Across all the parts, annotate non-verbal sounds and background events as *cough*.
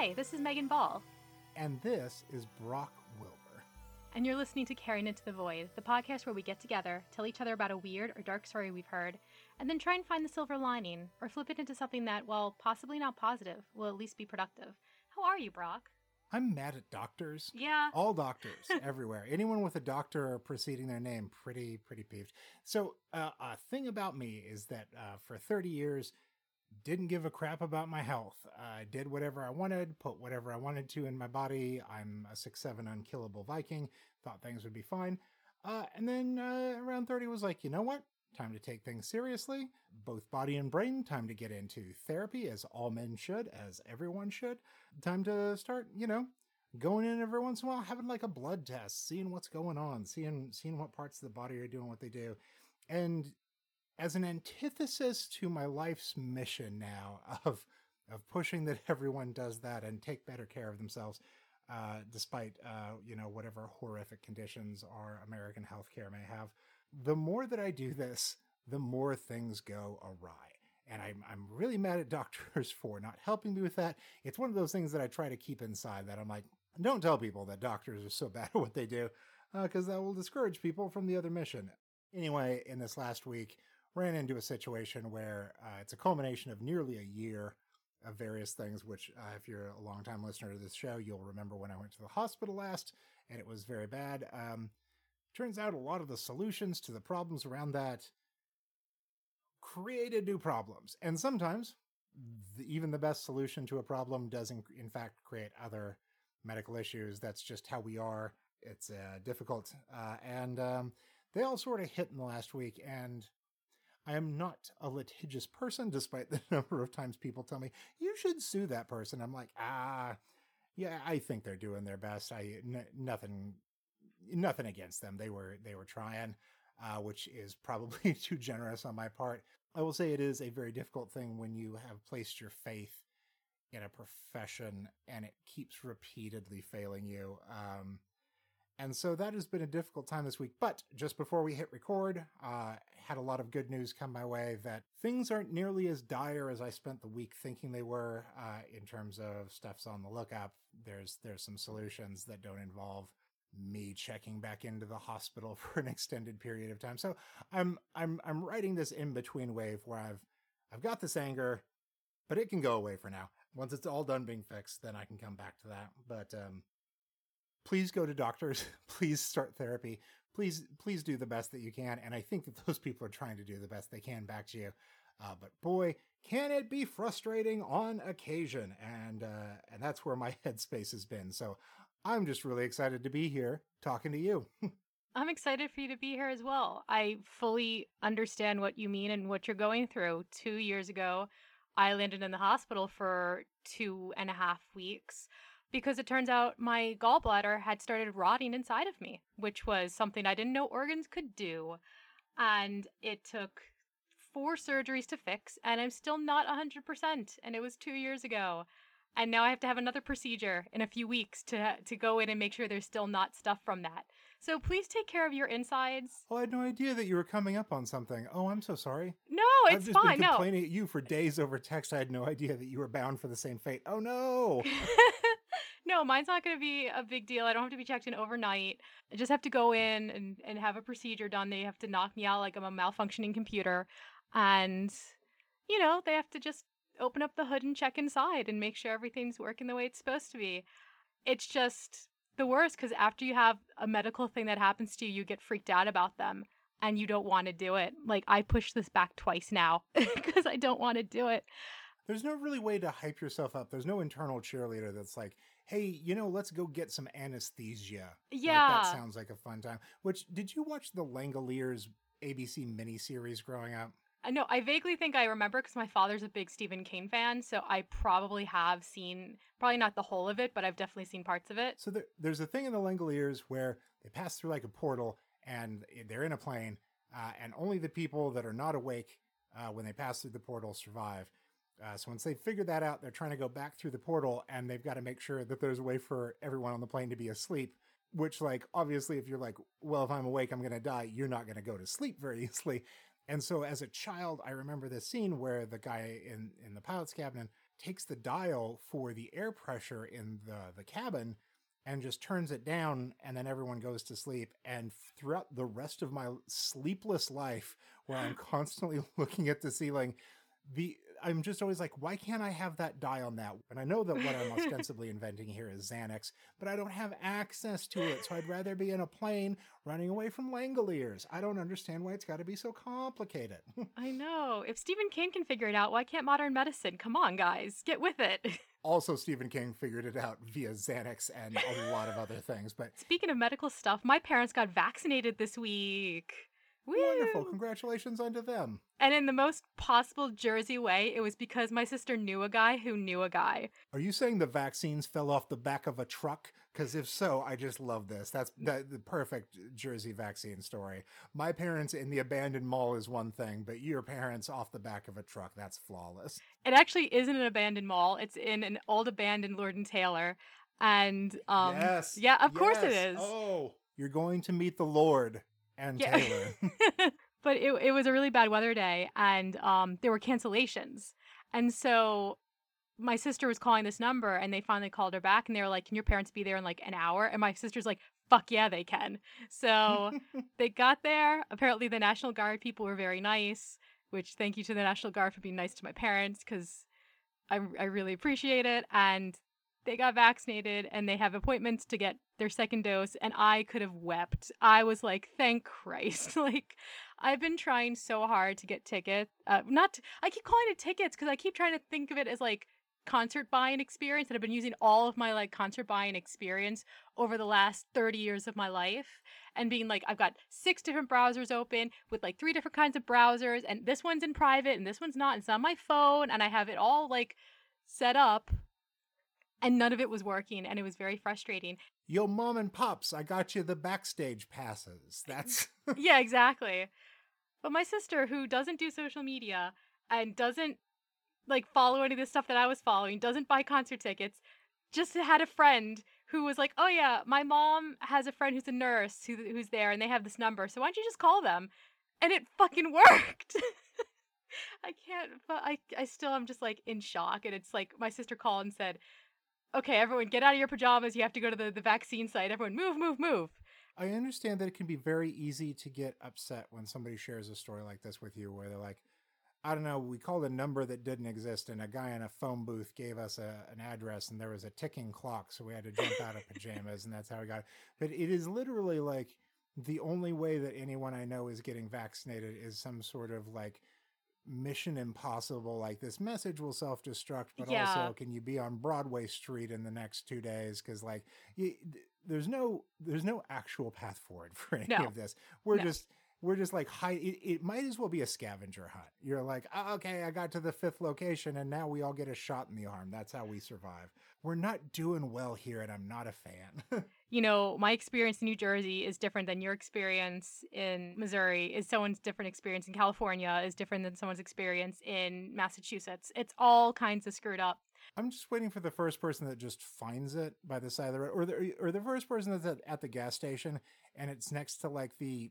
Hi, this is Meghan Ball, And this is Brock Wilbur. and you're listening to Carrying Into the Void, the podcast where we get together, tell each other about a weird or dark story we've heard, and then try and find the silver lining, or flip it into something that, while possibly not positive, will at least be productive. How are you, Brock? I'm mad at doctors. Yeah. All doctors *laughs* everywhere. Anyone with a doctor preceding their name, pretty, pretty peeved. So, uh, a thing about me is that uh, for 30 years, didn't give a crap about my health. I did whatever I wanted, put whatever I wanted to in my body. I'm a six seven unkillable Viking. Thought things would be fine. Uh, and then uh, around 30 was like, you know what? Time to take things seriously, both body and brain. Time to get into therapy, as all men should, as everyone should. Time to start, you know, going in every once in a while, having like a blood test, seeing what's going on, seeing seeing what parts of the body are doing what they do. And as an antithesis to my life's mission now *laughs* of of pushing that *laughs* everyone does that and take better care of themselves, uh, despite uh, you know whatever horrific conditions our American healthcare may have. The more that I do this, the more things go awry. And I'm I'm really mad at *laughs* doctors for not helping me with that. It's one of those things that I try to keep inside. That I'm like, don't tell people that doctors are so bad at what they do, because that will discourage people from the other mission. Anyway, in this last week, ran into a situation where uh, it's a culmination of nearly a year of various things, which, uh, if you're a longtime listener to this show, you'll remember when I went to the hospital last and it was very bad. Um, turns out a lot of the solutions to the problems around that created new problems. And sometimes the, even the best solution to a problem does, in, in fact, create other medical issues. That's just how we are. It's uh, difficult. Uh, and um, they all sort of hit in the last week. And I am not a litigious person, despite the *laughs* number of times people tell me, you should sue that person. I'm like, ah, yeah, I think they're doing their best. I, n- nothing, nothing against them. They were, they were trying, uh, which is probably *laughs* too generous on my part. I will say it is a very difficult thing when you have placed your faith in a profession and it keeps repeatedly failing you. Um, and so that has been a difficult time this week. But just before we hit record, uh, had a lot of good news come my way that things aren't nearly as dire as I spent the week thinking they were. Uh, in terms of stuff's on the lookup, there's there's some solutions that don't involve me checking back into the hospital *laughs* for an extended period of time. So I'm I'm I'm writing this in between wave where I've I've got this anger, but it can go away for now. Once it's all done being fixed, then I can come back to that. But um, please go to doctors. *laughs* Please start therapy. Please please do the best that you can. And I think that *laughs* those people are trying to do the best they can back to you. Uh, but boy, can it be frustrating on occasion, and uh, and that's where my *laughs* headspace has been. So I'm just really excited to be here talking to you. I'm excited for you to be here as well. I fully understand what you mean and what you're going through. Two years ago, I landed in the hospital for two and a half weeks because it turns out my gallbladder had started rotting inside of me, which was something I didn't know organs could do. And it took four surgeries to fix, and I'm still not 100%. And it was two years ago. And now I have to have another procedure in a few weeks to, to go in and make sure there's still not stuff from that. So please take care of your insides. Oh, I had no idea that you were coming up on something. Oh, I'm so sorry. No, it's I've just fine. been No. complaining at you for days over text. I had no idea that you were bound for the same fate. Oh no! *laughs* no, mine's not going to be a big deal. I don't have to be checked in overnight. I just have to go in and, and have a procedure done. They have to knock me out like I'm a malfunctioning computer. And, you know, they have to just open up the hood and check inside and make sure everything's working the way it's supposed to be. It's just the worst because after you have a medical thing that happens to you, you get freaked out about them and you don't want to do it. Like, I pushed this back twice now *laughs* because I don't want to do it. There's no really way to hype yourself up. There's no internal cheerleader that's like, "Hey, you know, let's go get some anesthesia." Like, Yeah. that sounds like a fun time. Which did you watch the Langoliers ABC miniseries growing up? I know. I vaguely think I remember because my father's a big Stephen King fan, so I probably have seen, probably not the whole of it, but I've definitely seen parts of it. So there, there's a thing in the Langoliers where they pass through like a portal and they're in a plane, uh, and only the people that are not awake uh, when they pass through the portal survive. Uh, so once they figure that out, they're trying to go back through the portal, and they've got to make sure that there's a way for everyone on the plane to be asleep. Which, like, obviously, if you're like, well, if I'm awake, I'm going to die, you're not going to go to sleep very *laughs* easily. And so, as a child, I remember this scene where the guy in in the pilot's cabin takes the dial for the air pressure in the the cabin and just turns it down and then everyone goes to sleep and throughout the rest of my sleepless life where i'm *gasps* constantly *laughs* looking at the ceiling the i'm just always like why can't i have that die dial now and i know that what i'm *laughs* ostensibly inventing here is xanax but i don't have access to it so i'd rather be in a plane running away from langoliers i don't understand why it's got to be so complicated *laughs* I know. If Stephen King can figure it out, why can't modern medicine? Come on, guys, get with it. *laughs* also stephen king figured it out via xanax and a lot of other things but Speaking of medical stuff, my parents got vaccinated this week. Wonderful congratulations unto them And in the most possible Jersey way, it was because my sister knew a guy who knew a guy. Are you saying the vaccines fell off the back of a truck? Because if so, I just love this. That's the, the perfect Jersey vaccine story. My parents in the abandoned mall is one thing, but your parents off the back of a truck, that's flawless. It actually isn't an abandoned mall. It's in an old abandoned Lord and Taylor. And um yes. yeah, of course it is. Oh, you're going to meet the Lord and Yeah. Taylor. *laughs* but it it was a really bad weather day and um there were cancellations. And so my sister was calling this number and they finally called her back and they were like, Can your parents be there in like an hour? And my sister's like, Fuck yeah, they can. So *laughs* they got there. Apparently the National Guard people were very nice, which thank you to the National Guard for being nice to my parents because I, I really appreciate it. And they got vaccinated and they have appointments to get their second dose. And I could have wept. I was like, thank Christ. *laughs* like, I've been trying so hard to get tickets. Uh, not, I keep calling it tickets because I keep trying to think of it as like concert buying experience. And I've been using all of my like concert buying experience over the last 30 years of my life and being like, I've got six different browsers open with like three different kinds of browsers, and this one's in private and this one's not. And it's on my phone, and I have it all like set up, and none of it was working, and it was very frustrating. Yo, mom and pops, I got you the backstage passes. That's *laughs* yeah, exactly. But my sister, who doesn't do social media and doesn't like follow any of the stuff that I was following, doesn't buy concert tickets, just had a friend who was like, "Oh yeah, my mom has a friend who's a nurse who, who's there, and they have this number. So why don't you just call them?" And it fucking *laughs* worked. I can't. But I I still am just like in shock, and it's like my sister called and said, "Okay, everyone, get out of your pajamas. You have to go to the the vaccine site. Everyone, move, move, move." I understand that it can be very easy to get upset when somebody shares a story like this with you, where they're like, I don't know, we called a number that didn't exist, and a guy in a phone booth gave us a, an address, and there was a ticking clock, so we had to jump out of pajamas, and that's how we got it. But it is literally like the only way that anyone I know is getting vaccinated is some sort of like mission impossible like this message will self-destruct but Yeah. also can you be on broadway street in the next two days because like you, there's no there's no actual path forward *laughs* for any No. of this we're No. just we're just like high. it, it might as well be a scavenger hunt you're like oh, okay i got to the fifth location and now we all get a shot in the arm that's how we survive we're not doing well here and i'm not a fan *laughs* you know, my experience in New Jersey is different than your experience in Missouri, is someone's different experience in California is different than someone's experience in Massachusetts. It's all kinds of screwed up. i'm just waiting for the first person that just finds it by the side of the road or the, or the first person that's at, at the gas station and it's next to like the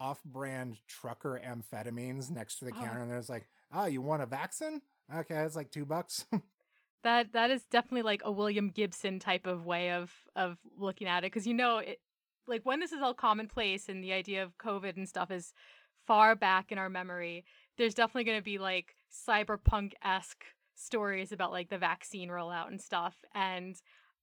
off-brand trucker amphetamines next to the Oh. counter and there's like oh you want a vaccine okay it's like two bucks *laughs* That that is definitely like a William Gibson type of way of of looking at it because you know it like when this is all commonplace and the idea of COVID and stuff is far back in our memory, there's definitely going to be like cyberpunk esque stories about like the vaccine rollout and stuff, and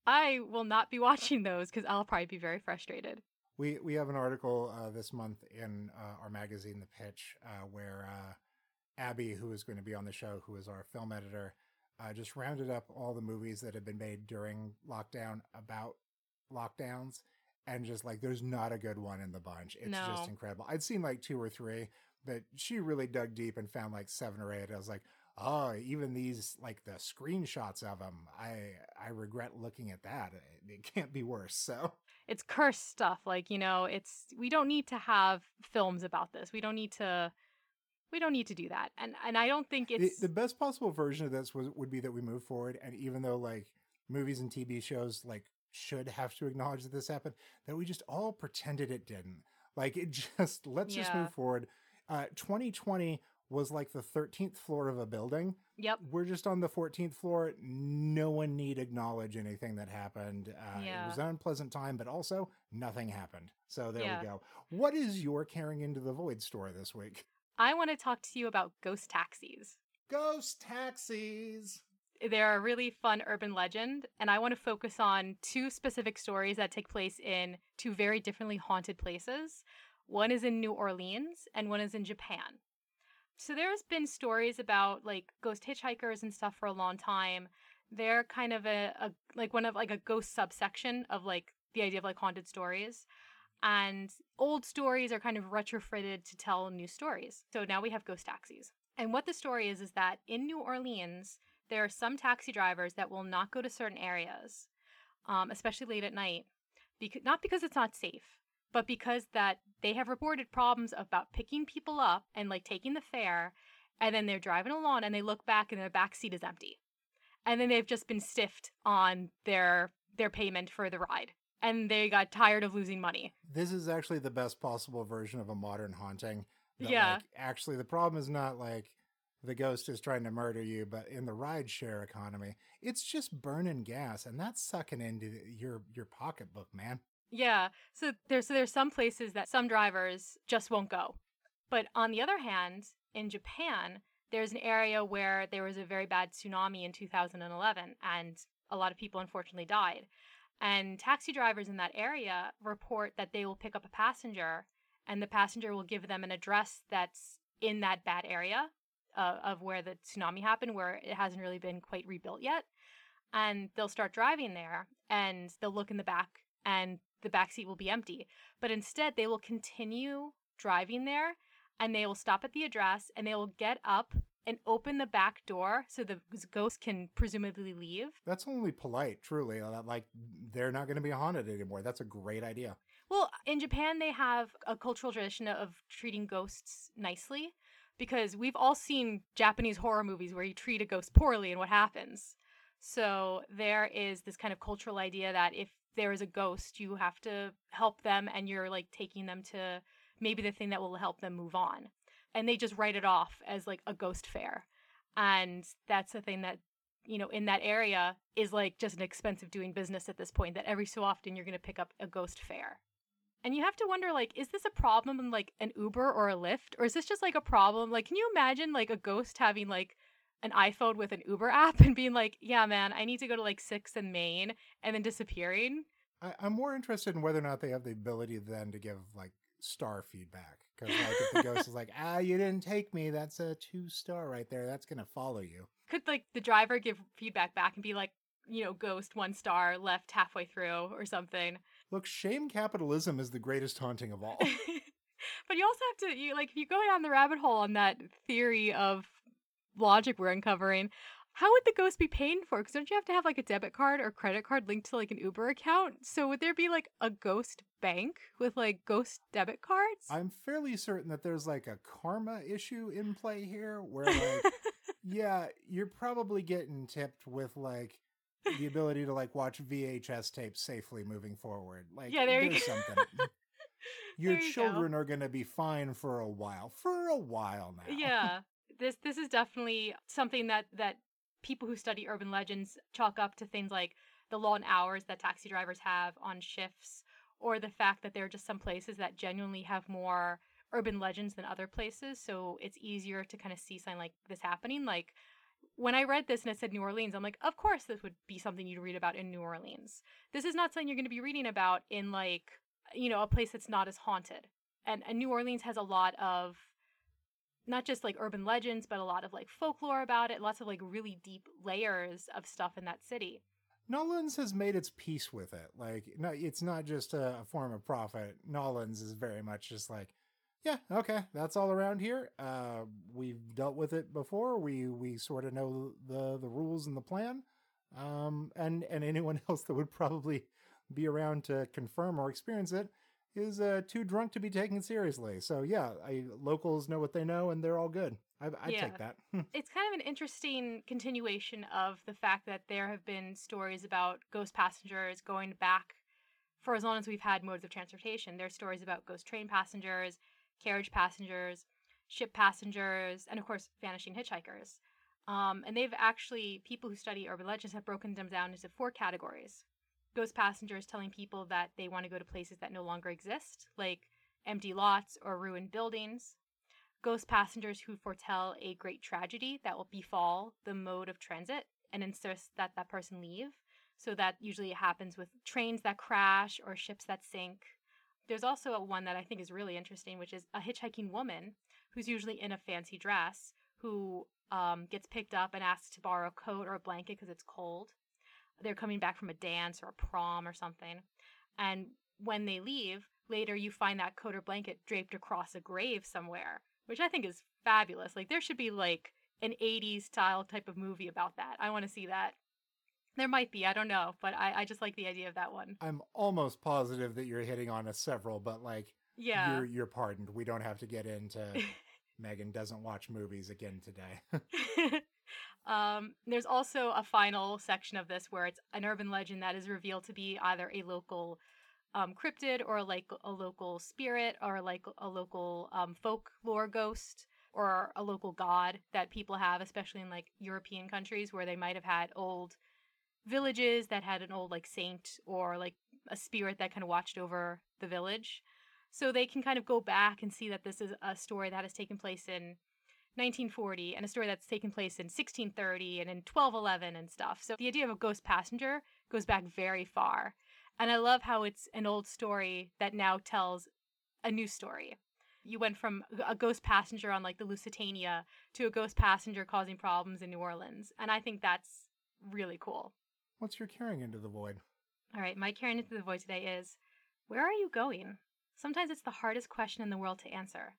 I will not be *laughs* watching those because I'll probably be very frustrated. We we have an article uh, this month in uh, our magazine, The Pitch, uh, where uh, Abby, who is going to be on the show, who is our film editor, uh, just rounded up all the movies that have been made during lockdown about lockdowns, and just like there's not a good one in the bunch. It's just incredible. I'd seen like two or three, but she really dug deep and found like seven or eight. I was like. Oh, even these like the screenshots of them. I I regret looking at that. It, it can't be worse. So It's cursed stuff, like you know, it's we don't need to have films about this. We don't need to. We don't need to do that, and and I don't think The- it's the, best possible version of this was, would be that we move forward and even though like movies and tv shows like should have to acknowledge that this happened that we just all pretended it didn't like it *laughs* just let's just move forward uh 2020 was like the 13th floor of a building. Yep. We're just on the 14th floor. No one need acknowledge anything that happened. Uh, Yeah. It was an unpleasant time, but also nothing happened. So there Yeah. we go. What is your carrying into the void story this week? I want to talk to you about ghost taxis. Ghost taxis. They're a really fun urban legend, and I want to focus on two specific stories that take place in two very differently haunted places. One is in New Orleans, and one is in Japan. So there's been stories about like ghost hitchhikers and stuff for a long time. They're kind of a, a like one of like a ghost subsection of like the idea of like haunted stories. And old stories are kind of retrofitted to tell new stories. So now we have ghost taxis. And what the story is is that in New Orleans, there are some taxi drivers that will not go to certain areas, um, especially late at night, because not because it's not safe, but because that they have reported problems about picking people up and like taking the fare, and then they're driving along and they look back and their back seat is empty, and then they've just been stiffed on their their payment for the ride, and they got tired of losing money. This is actually the best possible version of a modern haunting. that, Yeah. Like, actually, the problem is not like the ghost is trying to murder you, but in the ride share economy, it's just burning gas, and that's sucking into your your pocketbook, man. Yeah. So there's so there's some places that some drivers just won't go. But on the other hand, in Japan, there's an area where there was a very bad tsunami in 2011 and a lot of people unfortunately died. And taxi drivers in that area report that they will pick up a passenger and the passenger will give them an address that's in that bad area uh, of where the tsunami happened where it hasn't really been quite rebuilt yet. And they'll start driving there and they'll look in the back and the back seat will be empty. But instead, they will continue driving there and they will stop at the address and they will get up and open the back door so the ghost can presumably leave. That's only polite, truly. Like they're not going to be haunted anymore. That's a great idea. Well, in Japan, they have a cultural tradition of treating ghosts nicely because we've all seen Japanese horror movies where you treat a ghost poorly and what happens. So there is this kind of cultural idea that if there is a ghost, you have to help them and you're like taking them to maybe the thing that will help them move on. And they just write it off as like a ghost fair. And that's the thing that, you know, in that area is like just an expensive doing business at this point that every so often you're going to pick up a ghost fare. And you have to wonder, like, is this a problem in like an Uber or a Lyft, or is this just like a problem? Like, can you imagine like a ghost having like an iPhone with an Uber *laughs* app and being like, "Yeah, man, I need to go to like 6 in Maine," and then disappearing? I, I'm more interested in whether or not they have the ability then to give like star feedback. Because like if the ghost is like, ah, you didn't take me, that's a two star right there. That's gonna follow you. Could like the driver give feedback back and be like, you know, ghost one star left halfway through or something? Look, shame capitalism is the greatest haunting of all. *laughs* but you also have to you like if you go down the rabbit hole on that theory of logic we're uncovering how would the ghost be paying for because don't you have to have like a debit card or credit card linked to like an uber account so would there be like a ghost bank with like ghost debit cards I'm fairly certain that there's like a karma issue in play here where like *laughs* yeah, you're probably getting tipped with like the ability to like watch VHS tapes safely moving forward. Like Yeah, there you go. something. Mm. *laughs* Your There you go. children are going to be fine for a while. For a while now. *laughs* yeah this this is definitely something that that people who study urban legends chalk up to things like the long hours that taxi drivers have on shifts or the fact that there are just some places that genuinely have more urban legends than other places so it's easier to kind of see something like this happening like when i read this and it said new orleans i'm like of course this would be something you'd read about in new orleans this is not something you're going to be reading about in like you know a place that's not as haunted and, and new orleans has a lot of not just like urban legends, but a lot of like folklore about it, lots of like really deep layers of stuff in that city. Nolans has made its peace with it. Like, no, it's not just a, a form of profit. Nolans is very much just like, yeah, okay, that's all around here. Uh, we've dealt with it before. We we sort of know the the rules and the plan. Um, and and anyone *laughs* else that would probably be around to confirm or experience it is uh, too drunk to be taken seriously. So yeah, I, locals know what they know, and they're all good. I, I Yeah. take that. *laughs* It's kind of an interesting continuation of the fact that there have been stories about ghost passengers going back for as long as we've had modes of transportation. There's stories about ghost train passengers, carriage passengers, ship passengers, and of course, vanishing hitchhikers. Um, and they've actually, people who study urban legends have broken them down into four categories. Ghost passengers telling people that they want to go to places that no longer exist, like empty lots or ruined buildings. Ghost passengers who foretell a great tragedy that will befall the mode of transit and insist that that person leave. So that usually happens with trains that crash or ships that sink. There's also a one that I think is really interesting, which is a hitchhiking woman who's usually in a fancy dress who um, gets picked up and asked to borrow a coat or a blanket because it's cold. They're coming back from a dance or a prom or something. And when they leave, later you find that coat or blanket draped across a grave somewhere, which I think is fabulous. Like, there should be like an 80s style type of movie about that. I want to see that. There might be, I don't know, but I, I just like the idea of that one. I'm almost positive that you're hitting on a several, but like, Yeah. you're, you're pardoned. We don't have to get into *laughs* Meghan doesn't watch movies again today. *laughs* *laughs* um, there's also a final section of this where it's an urban legend that is revealed to be either a local um, cryptid or like a local spirit or like a local um, folklore ghost or a local god that people have, especially in like European countries where they might have had old villages that had an old like saint or like a spirit that kind of watched over the village. So they can kind of go back and see that this is a story that has taken place in 1940 and a story that's taken place in 1630 and in 1211 and stuff. So the idea of a ghost passenger goes back very far. And I love how it's an old story that now tells a new story. You went from a ghost passenger on like the Lusitania to a ghost passenger causing problems in New Orleans. And I think that's really cool. What's your carrying into the void? All right, my carrying into the void today is where are you going? Sometimes it's the hardest question in the world to answer.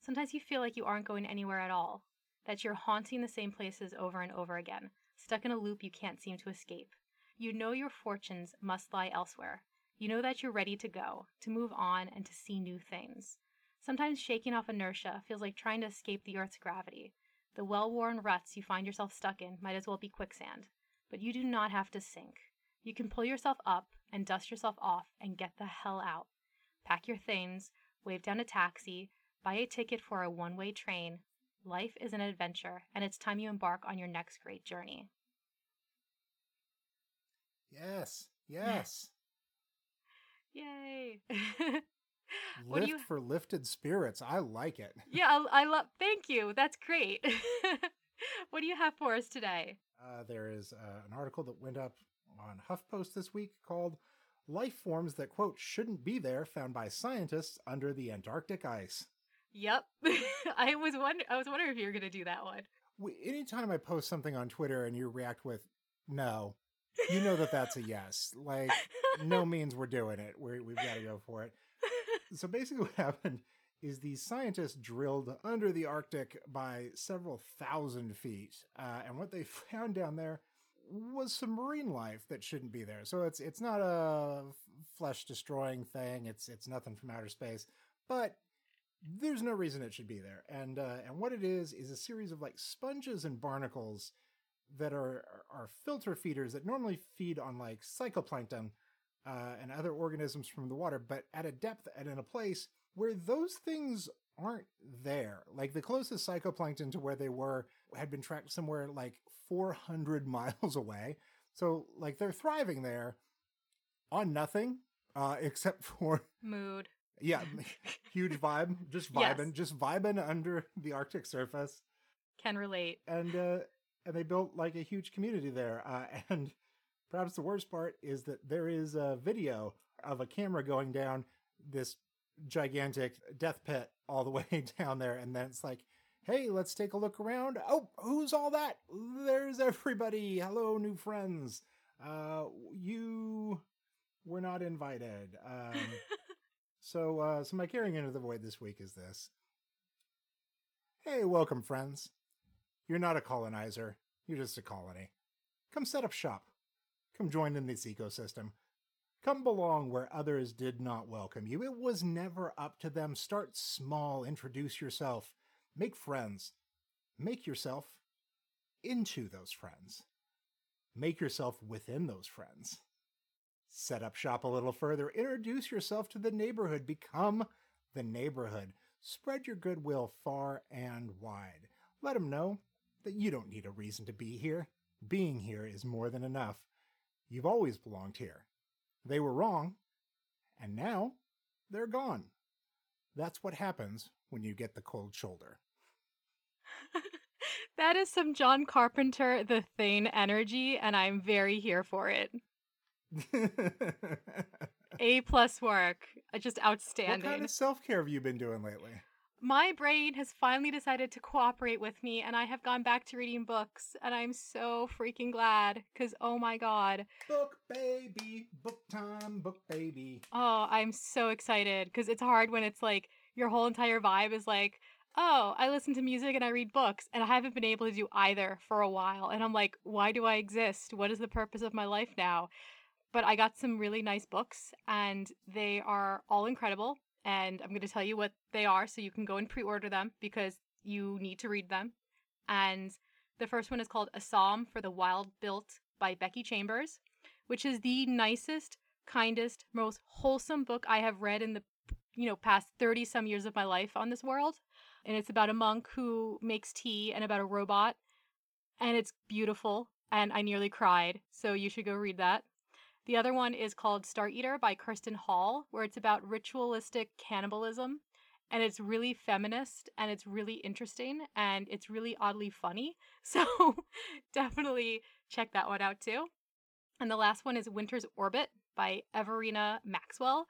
Sometimes you feel like you aren't going anywhere at all, that you're haunting the same places over and over again, stuck in a loop you can't seem to escape. You know your fortunes must lie elsewhere. You know that you're ready to go, to move on, and to see new things. Sometimes shaking off inertia feels like trying to escape the Earth's gravity. The well worn ruts you find yourself stuck in might as well be quicksand. But you do not have to sink. You can pull yourself up and dust yourself off and get the hell out. Pack your things, wave down a taxi, buy a ticket for a one way train. Life is an adventure, and it's time you embark on your next great journey. Yes, yes. *laughs* Yay! *laughs* Lift what you? for lifted spirits. I like it. Yeah, I, I love. Thank you. That's great. *laughs* what do you have for us today? Uh, there is uh, an article that went up on HuffPost this week called Life Forms That, quote, shouldn't be there found by scientists under the Antarctic ice. Yep, *laughs* I was wonder. I was wondering if you were going to do that one. We, anytime I post something on Twitter and you react with no, you know that that's a yes. Like, no *laughs* means we're doing it. We're, we've got to go for it. So basically, what happened is these scientists drilled under the Arctic by several thousand feet, uh, and what they *laughs* found down there was some marine life that shouldn't be there. So it's it's not a flesh destroying thing. It's it's nothing from outer space, but there's no reason it should be there. And uh, and what it is is a series of like sponges and barnacles that are are filter feeders that normally feed on like phytoplankton uh, and other organisms from the water, but at a depth and in a place where those things aren't there. Like the closest phytoplankton to where they were had been tracked somewhere like 400 *laughs* miles away. So like they're thriving there on nothing uh, except for Mood. *laughs* yeah, huge vibe, just *laughs* Yes. vibing, just vibing under the Arctic surface, Can relate. and uh, and they built like a huge community there. Uh, and perhaps the worst part is that there is a video of a camera going down this gigantic death pit all the *laughs* way down there, and then it's like, hey, let's take a look around. Oh, who's all that? There's everybody. Hello, new friends. Uh, you were not invited. Um, so, uh, so my carrying into the void this week is this. Hey, welcome, friends. You're not a colonizer. You're just a colony. Come set up shop. Come join in this ecosystem. Come belong where others did not welcome you. It was never up to them. Start small. Introduce yourself. Make friends. Make yourself into those friends. Make yourself within those friends. Set up shop a little further. Introduce yourself to the neighborhood. Become the neighborhood. spread your goodwill far and wide. Let them know that you don't need a reason to be here. Being here is more than enough. You've always belonged here. They were wrong, and now they're gone. That's what happens when you get the cold shoulder. *laughs* that is some John Carpenter, the Thing energy, and I'm very here for it. *laughs* A plus work. Just outstanding. What kind of self care have you been doing lately? My brain has finally decided to cooperate with me, and I have gone back to reading books, and I'm so freaking glad because oh my god. Book baby, book time, book baby. Oh, I'm so excited because it's hard when it's like your whole entire vibe is like, oh, I listen to music and I read books, and I haven't been able to do either for a while. And I'm like, why do I exist? What is the purpose of my life now? But I got some really nice books, and they are all incredible. And I'm going to tell you what they are so you can go and pre order them because you need to read them. And the first one is called A Psalm for the Wild Built by Becky Chambers, which is the nicest, kindest, most wholesome book I have read in the you know past 30 some years of my life on this world and it's about a monk who makes tea and about a robot and it's beautiful and I nearly cried so you should go read that. The other one is called Star Eater by Kerstin Hall where it's about ritualistic cannibalism and it's really feminist and it's really interesting and it's really oddly funny. *laughs* So definitely check that one out too. And the last one is Winter's Orbit by Everina Maxwell.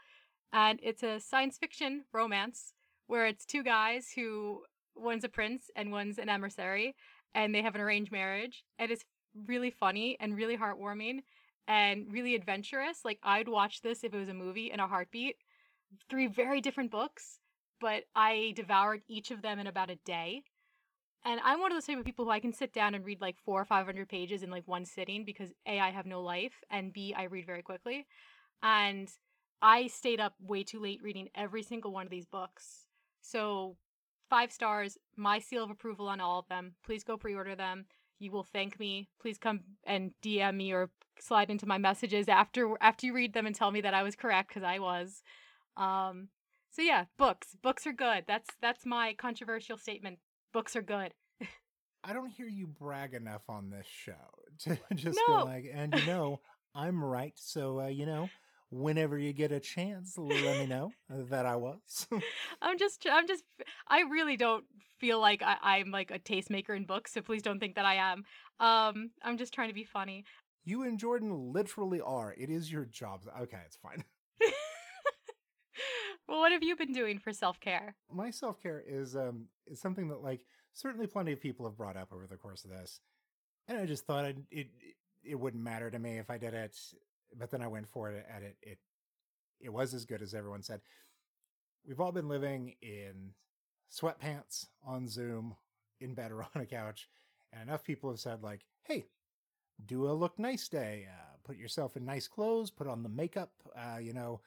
And it's a science fiction romance where it's two guys who one's a prince and one's an emissary and they have an arranged marriage. And it's really funny and really heartwarming and really adventurous. Like I'd watch this if it was a movie in a heartbeat. Three very different books, but I devoured each of them in about a day. And I'm one of those type of people who I can sit down and read like four or five hundred pages in like one sitting because A, I have no life, and B, I read very quickly. And I stayed up way too late reading every single one of these books. So, five stars, my seal of approval on all of them. Please go pre order them. You will thank me. Please come and DM me or slide into my messages after after you read them and tell me that I was correct because I was. Um, so yeah, books. Books are good. That's that's my controversial statement. Books are good. I don't hear you brag enough on this show *laughs* to just No. go like, and you *laughs* know, I'm right. So, uh, you know, whenever you get a chance, let me know that I was. I'm just I'm just I really don't feel like I, I'm like a tastemaker in books, so please don't think that I am. Um, I'm just trying to be funny. you and Jordan literally are. It is your job. Okay, it's fine. *laughs* *laughs* well, what have you been doing for self care? My self care is um is something that like certainly plenty of people have brought up over the course of this, and I just thought I'd, it it wouldn't matter to me if I did it, but then I went for it and it. It it was as good as everyone said. We've all been living in sweatpants on Zoom in bed or *laughs* on a couch, and enough people have said like, "Hey, do a look nice day. Uh, put yourself in nice clothes. Put on the makeup. Uh, you know."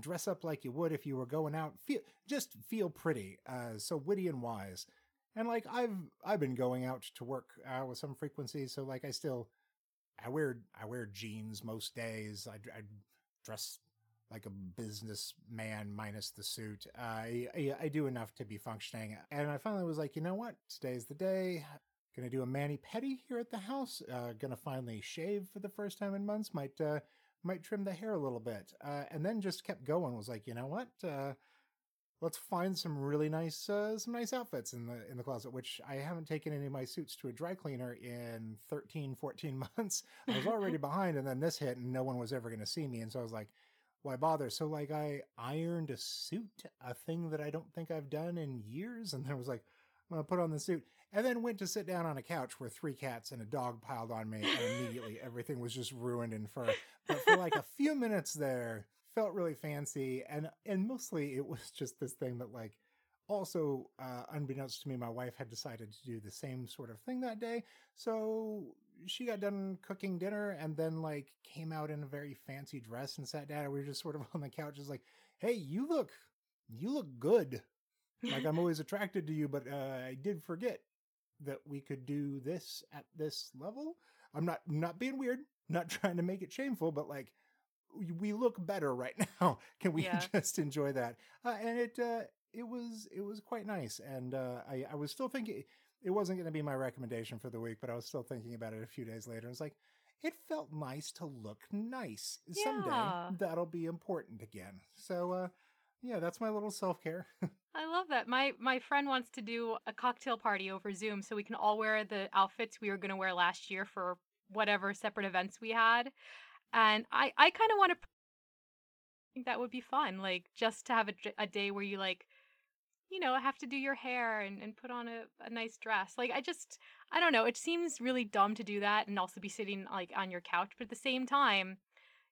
dress up like you would if you were going out feel just feel pretty uh so witty and wise and like i've i've been going out to work uh, with some frequency so like i still i wear i wear jeans most days i, I dress like a businessman minus the suit I, I i do enough to be functioning. And i finally was like you know what? Today's the day. Gonna do a mani pedi here at the house. Uh gonna finally shave for the first time in months. Might uh might trim the hair a little bit. Uh, and then just kept going was like you know what? Uh, let's find some really nice uh, some nice outfits in the in the closet which i haven't taken any of my suits to a dry cleaner in 13 14 *laughs* months. I was already *laughs* behind and then this hit and no one was ever going to see me. And so i was like why bother? So like i ironed a suit a thing that i don't think i've done in years and then I was like i'm gonna put on the suit and then went to sit down on a couch where three cats and a dog piled on me and immediately everything was just ruined in fur but for like a few minutes there felt really fancy and and mostly it was just this thing that like also uh, unbeknownst to me my wife had decided to do the same sort of thing that day. So she got done cooking dinner and then like came out in a very fancy dress and sat down and we were just *laughs* sort of on the couch just like hey you look you look good. Like i'm *laughs* always attracted to you but uh, i did forget that we could do this at this level. I'm not not being weird not *laughs* trying to make it shameful but like we- look better right now. Can we Yeah. just enjoy that? Uh, and it uh it was it was quite nice, and uh, I I was still thinking it wasn't going to be my recommendation for the week, but I was still thinking about it a few days later. I was like, it felt nice to look nice. Yeah. Someday that'll be important again. So uh, yeah, that's my little self care. *laughs* I love that. My my friend wants to do a cocktail party over Zoom so we can all wear the outfits we were going to wear last year for whatever separate events we had. And I I kind of want to think that would be fun like just to have a, a day where you like you know have to do your hair and, and put on a, a nice dress like i just i don't know it seems really dumb to do that and also be sitting like on your couch but at the same time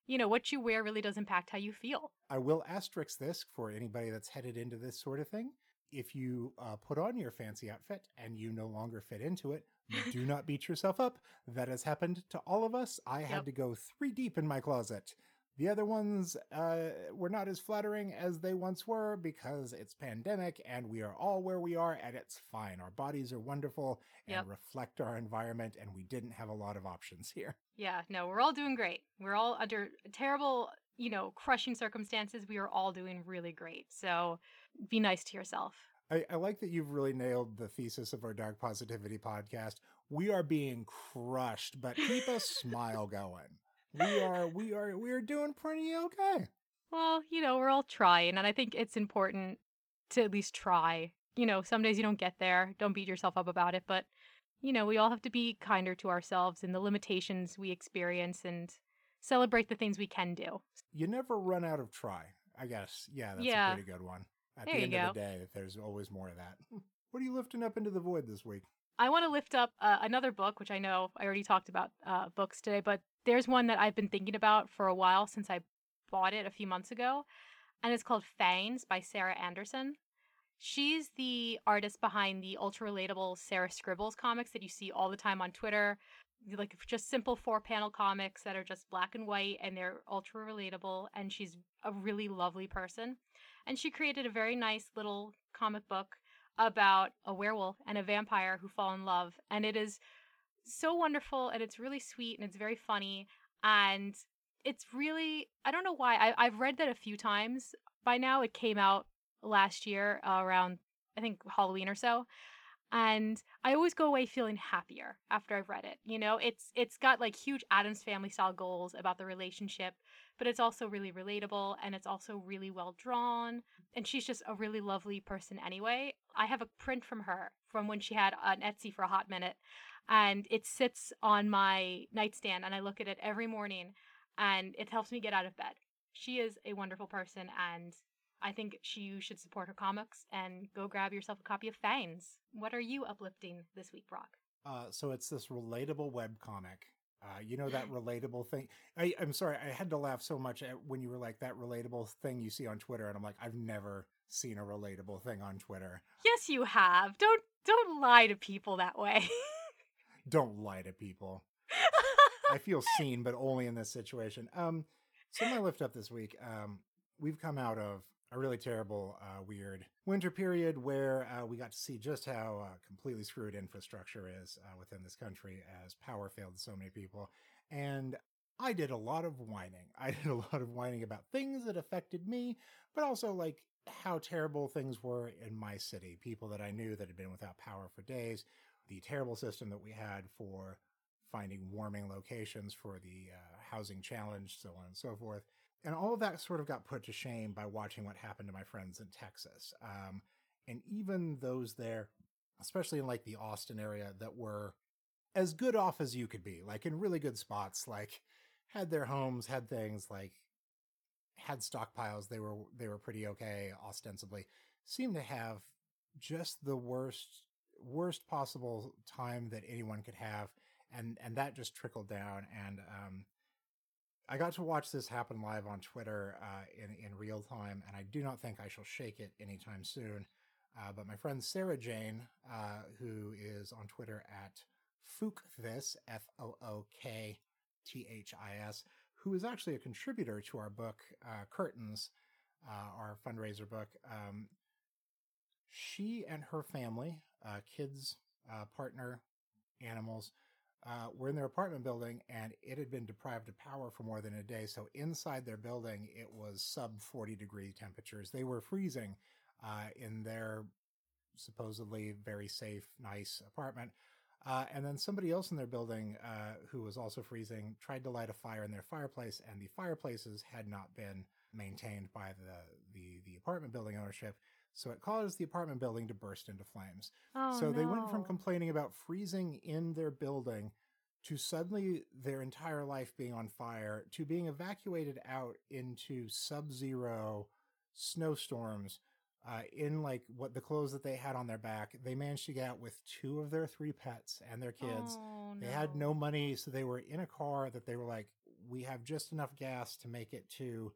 you know what you wear really does impact how you feel I will asterisk this for anybody that's headed into this sort of thing. If you uh, put on your fancy outfit and you no longer fit into it, do *laughs* not beat yourself up. That has happened to all of us. I had to go three deep in my closet. The other ones uh, were not as flattering as they once were because it's pandemic and we are all where we are and it's fine. Our bodies are wonderful and Yep. reflect our environment, and we didn't have a lot of options here. Yeah, no, we're all doing great. We're all under terrible, you know, crushing circumstances. We are all doing really great. So be nice to yourself. I, I like that you've really nailed the thesis of our Dark Positivity podcast. We are being crushed, but keep a smile going. We are we are we are doing pretty okay. Well, you know, we're all trying, and I think it's important to at least try. You know, some days you don't get there. Don't beat yourself up about it, but you know, we all have to be kinder to ourselves and the limitations we experience and celebrate the things we can do. You never run out of try. I guess. Yeah, that's Yeah. a pretty good one. At There the end of the day, there's always more of that. *laughs* What are you lifting up into the void this week? I want to lift up uh, another book, which I know I already talked about uh, books today, but there's one that I've been thinking about for a while since I bought it a few months ago, and it's called Fangs by Sarah Anderson. She's the artist behind the ultra relatable Sarah Scribbles comics that you see all the time on Twitter. Like just simple four panel comics that are just black and white and they're ultra relatable. And she's a really lovely person. And she created a very nice little comic book about a werewolf and a vampire who fall in love. And it is so wonderful and it's really sweet and it's very funny. And it's really, I don't know why. I, I've read that a few times by now. It came out last year uh, around, I think, Halloween or so. And I always go away feeling happier after I've read it. You know, it's it's got like huge Addams family style goals about the relationship, but it's also really relatable and it's also really well drawn and she's just a really lovely person anyway. I have a print from her from when she had an Etsy for a hot minute, and it sits on my nightstand, and I look at it every morning, and it helps me get out of bed. She is a wonderful person, and I think she you should support her comics and go grab yourself a copy of Fangs. What are you uplifting this week, Brock? Uh, so it's this relatable web comic. Uh, you know that *laughs* relatable thing. I, I'm sorry, I had to laugh so much at when you were like that relatable thing you see on Twitter, and I'm like, I've never seen a relatable thing on Twitter. Yes, you have. Don't don't lie to people that way. *laughs* Don't lie to people. I feel seen, but only in this situation. Um, so my lift up this week. Um, we've come out of a really terrible, uh, weird winter period where uh, we got to see just how uh, completely screwed infrastructure is uh, within this country as power failed so many people. And I did a lot of whining. *laughs* I did a lot of whining about things that affected me, but also like how terrible things were in my city. People that I knew that had been without power for days, the terrible system that we had for finding warming locations for the uh, housing challenge, so on and so forth. And all of that sort of got put to shame by watching what happened to my friends in Texas. Um, and even those there, especially in like the Austin area, that were as good off as you could be, like in really good spots, like had their homes, had things like had stockpiles. They were they were pretty okay ostensibly. Seemed to have just the worst worst possible time that anyone could have, and and that just trickled down. And um, I got to watch this happen live on Twitter uh, in in real time, and I do not think I shall shake it anytime soon. Uh, but my friend Sarah Jane, uh, who is on Twitter at Fook this F O O K T H I S, who is actually a contributor to our book uh, Curtains, uh, our fundraiser book. Um, she and her family, uh, kids, uh, partner, animals, uh, were in their apartment building and it had been deprived of power for more than a day. So inside their building, it was sub 40 degree temperatures. They were freezing. uh, in their supposedly very safe, nice apartment. Uh, and then somebody else in their building uh, who was also freezing tried to light a fire in their fireplace, and the fireplaces had not been maintained by the, the, the apartment building ownership. So it caused the apartment building to burst into flames. Oh, so they went from complaining about freezing in their building to suddenly their entire life being on fire to being evacuated out into sub zero snowstorms uh, in like what the clothes that they had on their back. They managed to get out with two of their three pets and their kids. Oh, They had no money, so they were in a car that they were like, we have just enough gas to make it to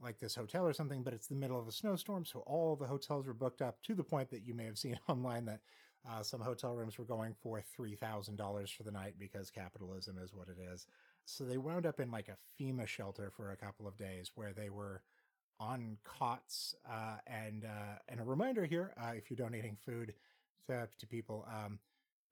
like this hotel or something, but it's the middle of a snowstorm, so all the hotels were booked up to the point that you may have seen *laughs* online that uh, some hotel rooms were going for three thousand dollars for the night because capitalism is what it is. So they wound up in like a FEMA shelter for a couple of days where they were on cots. Uh, and uh, and a reminder here: uh, if you're donating food to, to people, um,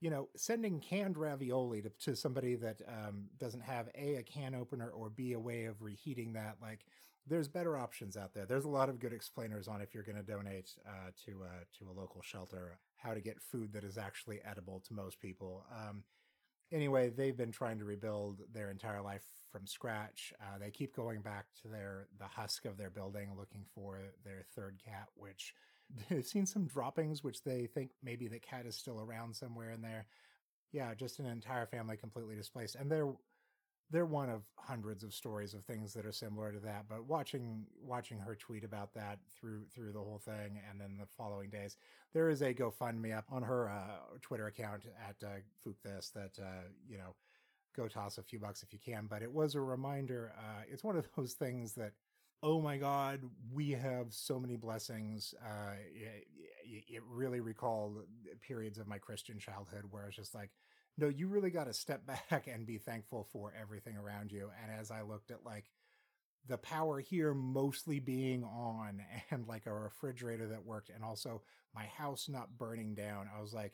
you know, sending canned ravioli to, to somebody that um, doesn't have a a can opener or b a way of reheating that, like there's better options out there. There's a lot of good explainers on if you're going to donate uh, to uh, to a local shelter how to get food that is actually edible to most people. Um, anyway, they've been trying to rebuild their entire life from scratch. Uh, they keep going back to their the husk of their building, looking for their third cat, which *laughs* they've seen some droppings, which they think maybe the cat is still around somewhere in there. Yeah, just an entire family completely displaced, and they're they're one of hundreds of stories of things that are similar to that. But watching watching her tweet about that through through the whole thing, and then the following days, there is a GoFundMe up on her uh, Twitter account at uh, Fook This that uh, you know go toss a few bucks if you can. But it was a reminder. Uh, it's one of *laughs* those things that. Oh my God, we have so many blessings. Uh, it, it really recalled periods of my Christian childhood where it's just like, no, you really got to step back *laughs* and be thankful for everything around you. And as I looked at like the power here mostly being on *laughs* and like a refrigerator that worked and also my house not burning down, I was like,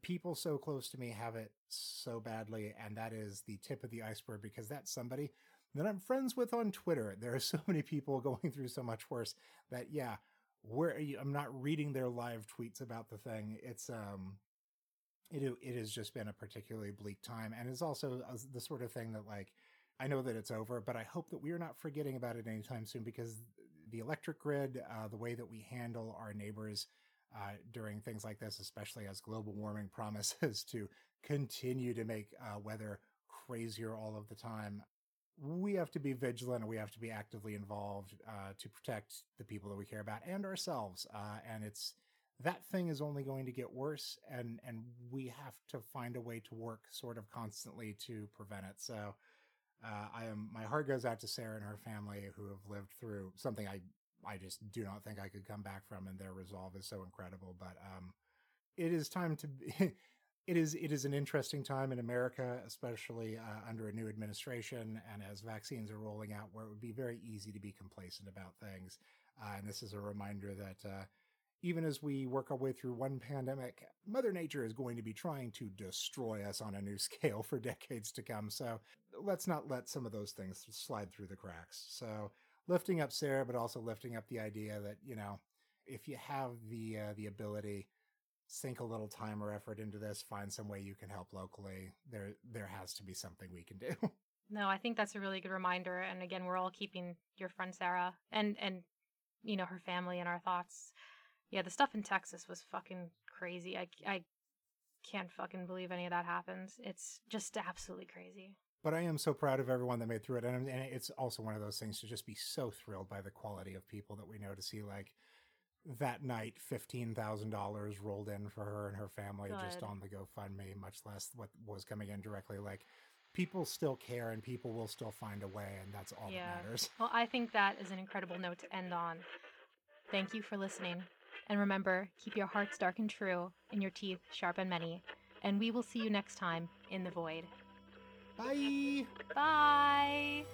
people so close to me have it so badly. And that is the tip of the iceberg because that's somebody that I'm friends with on Twitter. There are *laughs* so many people going through so much worse that, yeah, where I'm not reading their live tweets about the thing. It's, um, it it has just been a particularly bleak time and it's also the sort of thing that like i know that it's over but i hope that we are not forgetting about it anytime soon because the electric grid uh, the way that we handle our neighbors uh, during things like this especially as global warming *laughs* promises to continue to make uh, weather crazier all of the time we have to be vigilant and we have to be actively involved uh, to protect the people that we care about and ourselves uh, and it's that thing is only going to get worse and and we have to find a way to work sort of constantly to prevent it. So uh, i am my heart goes out to sarah and her family who have lived through something i i just do not think i could come back from and their resolve is so incredible. But um it is time to be *laughs* it is it is an interesting time in america especially uh, under a new administration and as vaccines are rolling out where it would be very easy to be complacent about things. Uh, and this is a reminder that uh, even as we work our way through one pandemic, Mother Nature is going to be trying to destroy us on a new *laughs* scale for decades to come. So let's not let some of those things slide through the cracks. So lifting up Sarah, but also lifting up the idea that, you know, if you have the uh, the ability, sink a little time or effort into this, find some way you can help locally. There there has to be something we can do. *laughs* No, I think that's a really good reminder. And again, we're all keeping your friend Sarah and and you know her family in our thoughts. Yeah, the stuff in Texas was fucking crazy. I I can't fucking believe any of that happened. It's just absolutely crazy. but I am so proud of everyone that made through it, and, and it's also one of those things to just be so thrilled by the quality of people that we know to see like that night fifteen thousand dollars rolled in for her and her family just on the GoFundMe, much less what was coming in directly. Like people still care and people will still find a way, and that's all Yeah. that matters. Well, I think that is an incredible note to end on. Thank you for listening. And remember, keep your hearts dark and true, and your teeth sharp and many. And we will see you next time in the void. Bye. Bye.